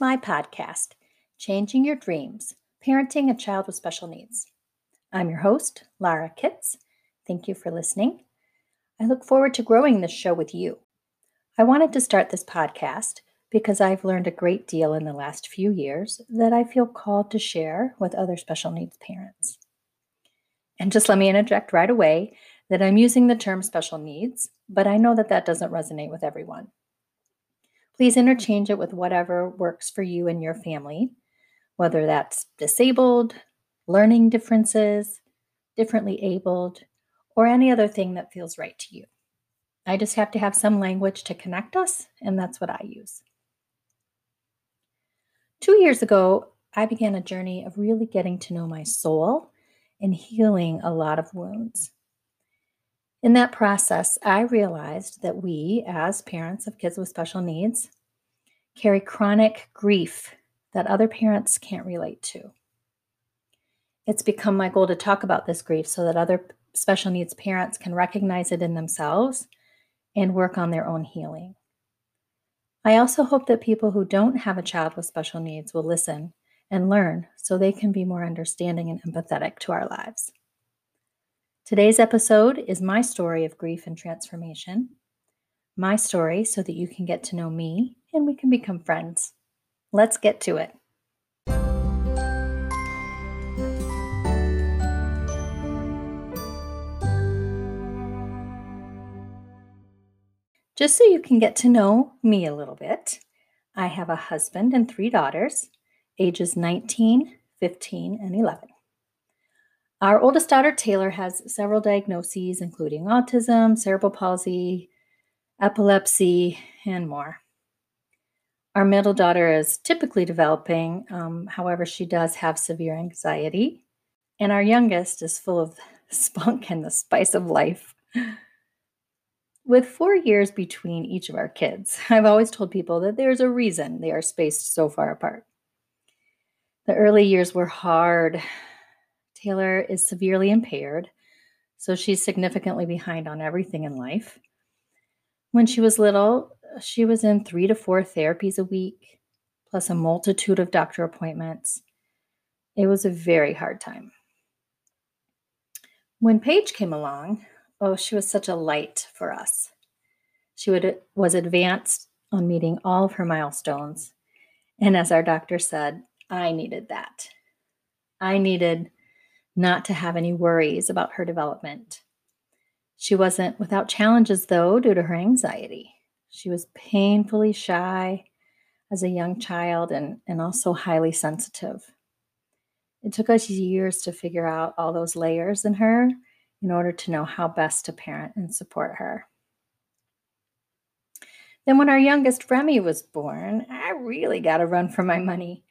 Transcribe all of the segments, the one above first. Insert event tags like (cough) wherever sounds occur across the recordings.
my podcast, Changing Your Dreams Parenting a Child with Special Needs. I'm your host, Lara Kitts. Thank you for listening. I look forward to growing this show with you. I wanted to start this podcast because I've learned a great deal in the last few years that I feel called to share with other special needs parents. And just let me interject right away that I'm using the term special needs, but I know that that doesn't resonate with everyone. Please interchange it with whatever works for you and your family, whether that's disabled, learning differences, differently abled, or any other thing that feels right to you. I just have to have some language to connect us, and that's what I use. Two years ago, I began a journey of really getting to know my soul and healing a lot of wounds. In that process, I realized that we, as parents of kids with special needs, carry chronic grief that other parents can't relate to. It's become my goal to talk about this grief so that other special needs parents can recognize it in themselves and work on their own healing. I also hope that people who don't have a child with special needs will listen and learn so they can be more understanding and empathetic to our lives. Today's episode is my story of grief and transformation. My story so that you can get to know me and we can become friends. Let's get to it. Just so you can get to know me a little bit, I have a husband and three daughters, ages 19, 15, and 11. Our oldest daughter, Taylor, has several diagnoses, including autism, cerebral palsy, epilepsy, and more. Our middle daughter is typically developing, um, however, she does have severe anxiety. And our youngest is full of (laughs) spunk and the spice of life. With four years between each of our kids, (laughs) I've always told people that there's a reason they are spaced so far apart. The early years were hard. Taylor is severely impaired, so she's significantly behind on everything in life. When she was little, she was in three to four therapies a week, plus a multitude of doctor appointments. It was a very hard time. When Paige came along, Oh, she was such a light for us. She would, was advanced on meeting all of her milestones. And as our doctor said, I needed that. I needed not to have any worries about her development. She wasn't without challenges, though, due to her anxiety. She was painfully shy as a young child and, and also highly sensitive. It took us years to figure out all those layers in her in order to know how best to parent and support her. Then, when our youngest Remy was born, I really got to run for my money.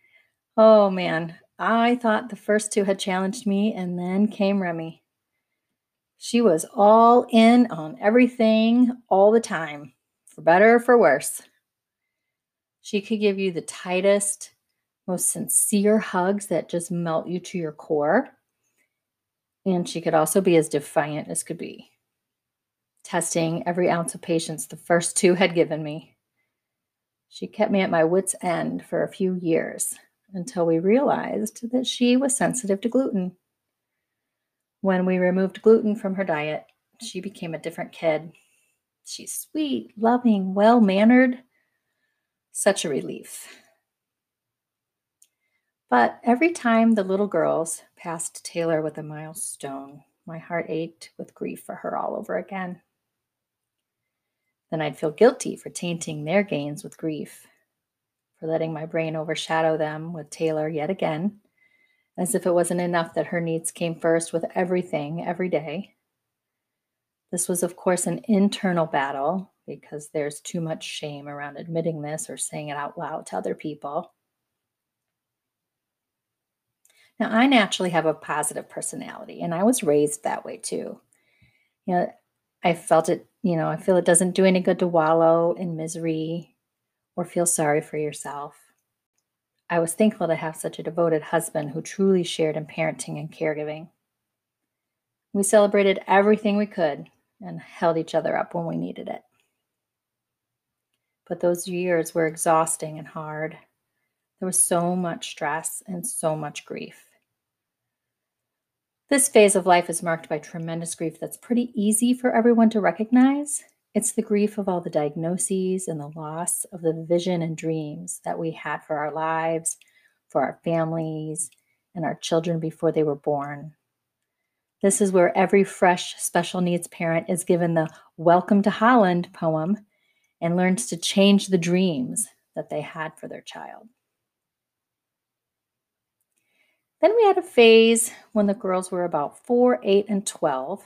Oh man, I thought the first two had challenged me, and then came Remy. She was all in on everything all the time, for better or for worse. She could give you the tightest, most sincere hugs that just melt you to your core. And she could also be as defiant as could be, testing every ounce of patience the first two had given me. She kept me at my wits' end for a few years until we realized that she was sensitive to gluten. When we removed gluten from her diet, she became a different kid. She's sweet, loving, well mannered. Such a relief. But every time the little girls passed Taylor with a milestone, my heart ached with grief for her all over again. Then I'd feel guilty for tainting their gains with grief, for letting my brain overshadow them with Taylor yet again, as if it wasn't enough that her needs came first with everything every day. This was, of course, an internal battle because there's too much shame around admitting this or saying it out loud to other people. Now, I naturally have a positive personality, and I was raised that way too. You know, I felt it, you know, I feel it doesn't do any good to wallow in misery or feel sorry for yourself. I was thankful to have such a devoted husband who truly shared in parenting and caregiving. We celebrated everything we could and held each other up when we needed it. But those years were exhausting and hard. There was so much stress and so much grief. This phase of life is marked by tremendous grief that's pretty easy for everyone to recognize. It's the grief of all the diagnoses and the loss of the vision and dreams that we had for our lives, for our families, and our children before they were born. This is where every fresh special needs parent is given the Welcome to Holland poem and learns to change the dreams that they had for their child. Then we had a phase when the girls were about four, eight, and 12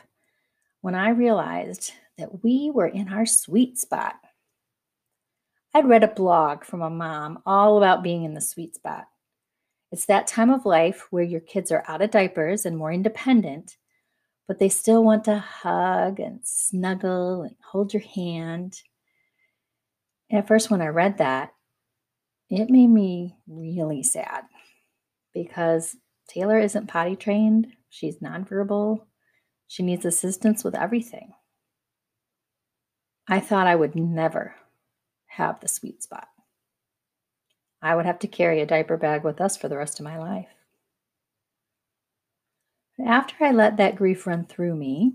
when I realized that we were in our sweet spot. I'd read a blog from a mom all about being in the sweet spot. It's that time of life where your kids are out of diapers and more independent, but they still want to hug and snuggle and hold your hand. And At first, when I read that, it made me really sad because Taylor isn't potty trained. She's nonverbal. She needs assistance with everything. I thought I would never have the sweet spot. I would have to carry a diaper bag with us for the rest of my life. After I let that grief run through me,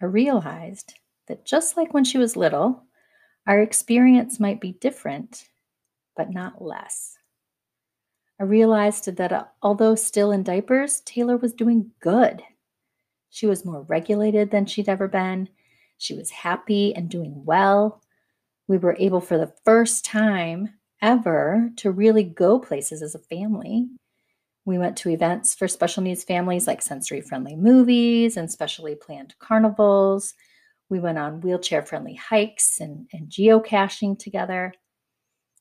I realized that just like when she was little, our experience might be different, but not less. I realized that uh, although still in diapers, Taylor was doing good. She was more regulated than she'd ever been. She was happy and doing well. We were able for the first time ever to really go places as a family. We went to events for special needs families like sensory friendly movies and specially planned carnivals. We went on wheelchair friendly hikes and, and geocaching together.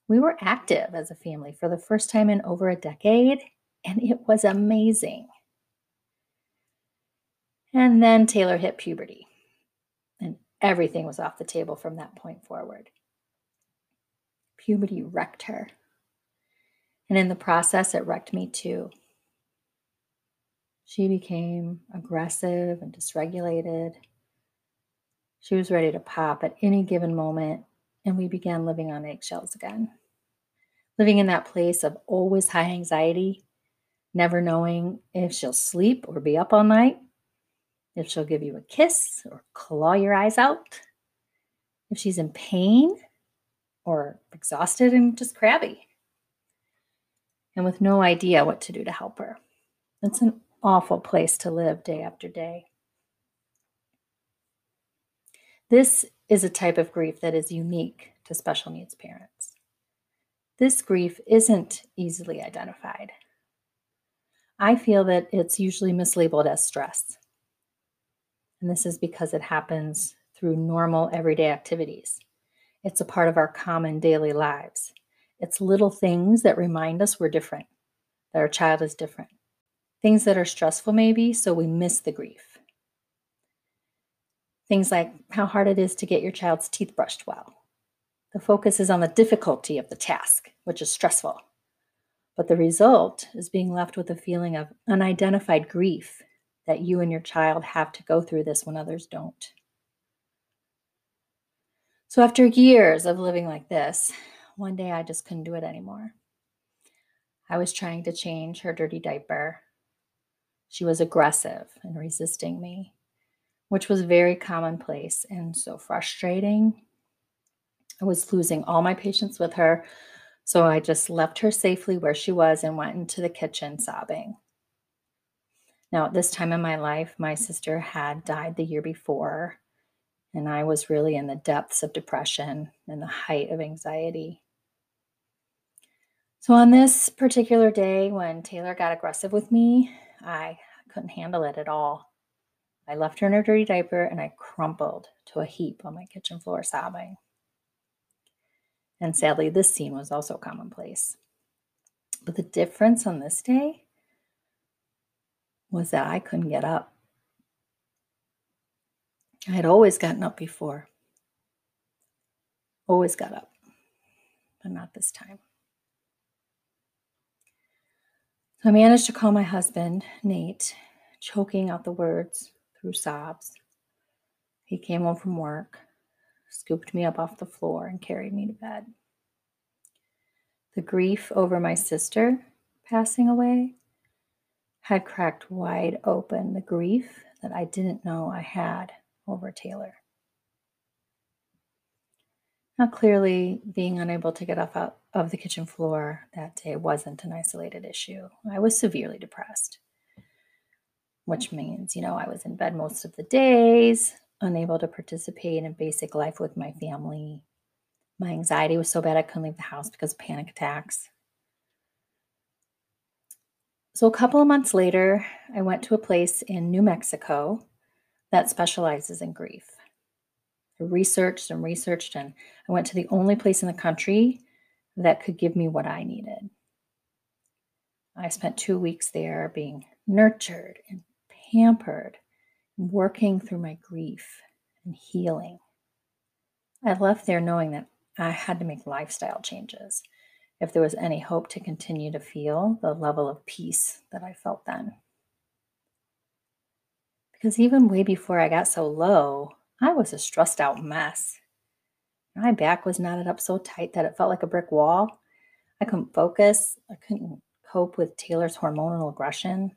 We were active as a family for the first time in over a decade, and it was amazing. And then Taylor hit puberty, everything was off the table from that point forward. Puberty wrecked her. And in the process, it wrecked me too. She became aggressive and dysregulated. She was ready to pop at any given moment, and we began living on eggshells again living in that place of always high anxiety, never knowing if she'll sleep or be up all night, if she'll give you a kiss or claw your eyes out, if she's in pain or exhausted and just crabby, and with no idea what to do to help her. It's an awful place to live day after day. This is a type of grief that is unique to special needs parents. This grief isn't easily identified. I feel that it's usually mislabeled as stress. And this is because it happens through normal everyday activities. It's a part of our common daily lives. It's little things that remind us we're different, that our child is different. Things that are stressful, maybe, so we miss the grief. Things like how hard it is to get your child's teeth brushed well, the focus is on the difficulty of the task, which is stressful. But the result is being left with a feeling of unidentified grief that you and your child have to go through this when others don't. So, after years of living like this, one day I just couldn't do it anymore. I was trying to change her dirty diaper. She was aggressive and resisting me, which was very commonplace and so frustrating I was losing all my patience with her. So I just left her safely where she was and went into the kitchen sobbing. Now, at this time in my life, my sister had died the year before, and I was really in the depths of depression and the height of anxiety. So, on this particular day, when Taylor got aggressive with me, I couldn't handle it at all. I left her in her dirty diaper and I crumpled to a heap on my kitchen floor sobbing. And sadly, this scene was also commonplace. But the difference on this day was that I couldn't get up. I had always gotten up before, always got up, but not this time. So I managed to call my husband, Nate, choking out the words through sobs. He came home from work scooped me up off the floor, and carried me to bed. The grief over my sister passing away had cracked wide open the grief that I didn't know I had over Taylor. Now, clearly, being unable to get off of the kitchen floor that day wasn't an isolated issue. I was severely depressed, which means, you know, I was in bed most of the days, unable to participate in basic life with my family. My anxiety was so bad I couldn't leave the house because of panic attacks. So, a couple of months later, I went to a place in New Mexico that specializes in grief. I researched and researched, and I went to the only place in the country that could give me what I needed. I spent two weeks there being nurtured and pampered, working through my grief and healing. I left there knowing that I had to make lifestyle changes if there was any hope to continue to feel the level of peace that I felt then. Because even way before I got so low, I was a stressed out mess. My back was knotted up so tight that it felt like a brick wall. I couldn't focus. I couldn't cope with Taylor's hormonal aggression.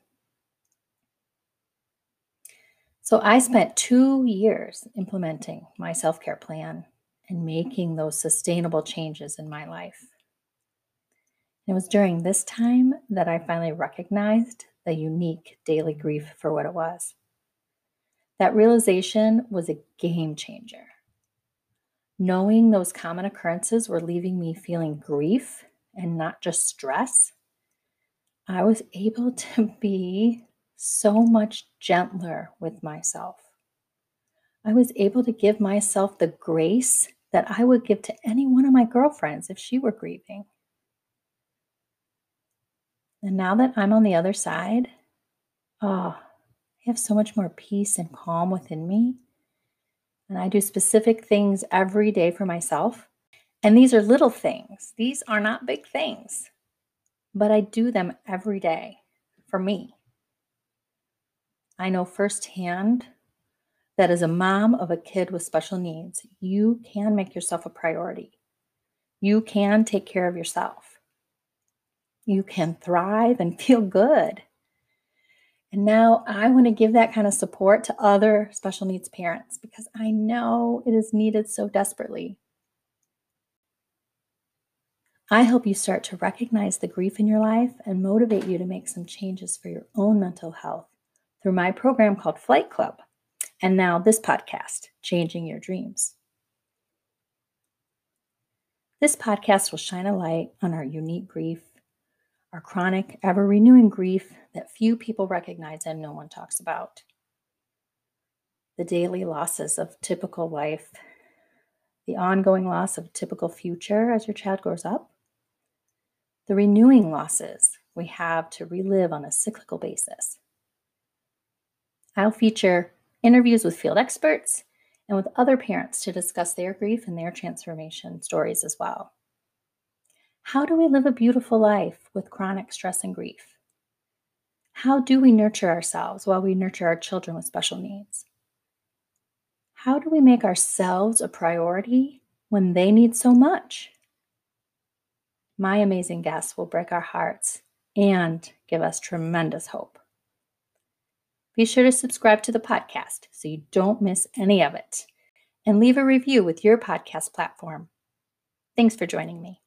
So I spent two years implementing my self care plan and making those sustainable changes in my life. It was during this time that I finally recognized the unique daily grief for what it was. That realization was a game changer. Knowing those common occurrences were leaving me feeling grief and not just stress, I was able (laughs) to be so much gentler with myself. I was able to give myself the grace that I would give to any one of my girlfriends if she were grieving. And now that I'm on the other side, oh, I have so much more peace and calm within me. And I do specific things every day for myself. And these are little things, these are not big things, but I do them every day for me. I know firsthand that as a mom of a kid with special needs, you can make yourself a priority. You can take care of yourself. You can thrive and feel good and now I want to give that kind of support to other special needs parents because I know it is needed so desperately. I hope you start to recognize the grief in your life and motivate you to make some changes for your own mental health through my program called Flight Club. And now this podcast, Changing Your Dreams. This podcast will shine a light on our unique grief our chronic, ever renewing grief that few people recognize and no one talks about. The daily losses of typical life, the ongoing loss of typical future as your child grows up, the renewing losses we have to relive on a cyclical basis. I'll feature interviews with field experts and with other parents to discuss their grief and their transformation stories as well. How do we live a beautiful life with chronic stress and grief? How do we nurture ourselves while we nurture our children with special needs? How do we make ourselves a priority when they need so much? My amazing guests will break our hearts and give us tremendous hope. Be sure to subscribe to the podcast so you don't miss any of it and leave a review with your podcast platform. Thanks for joining me.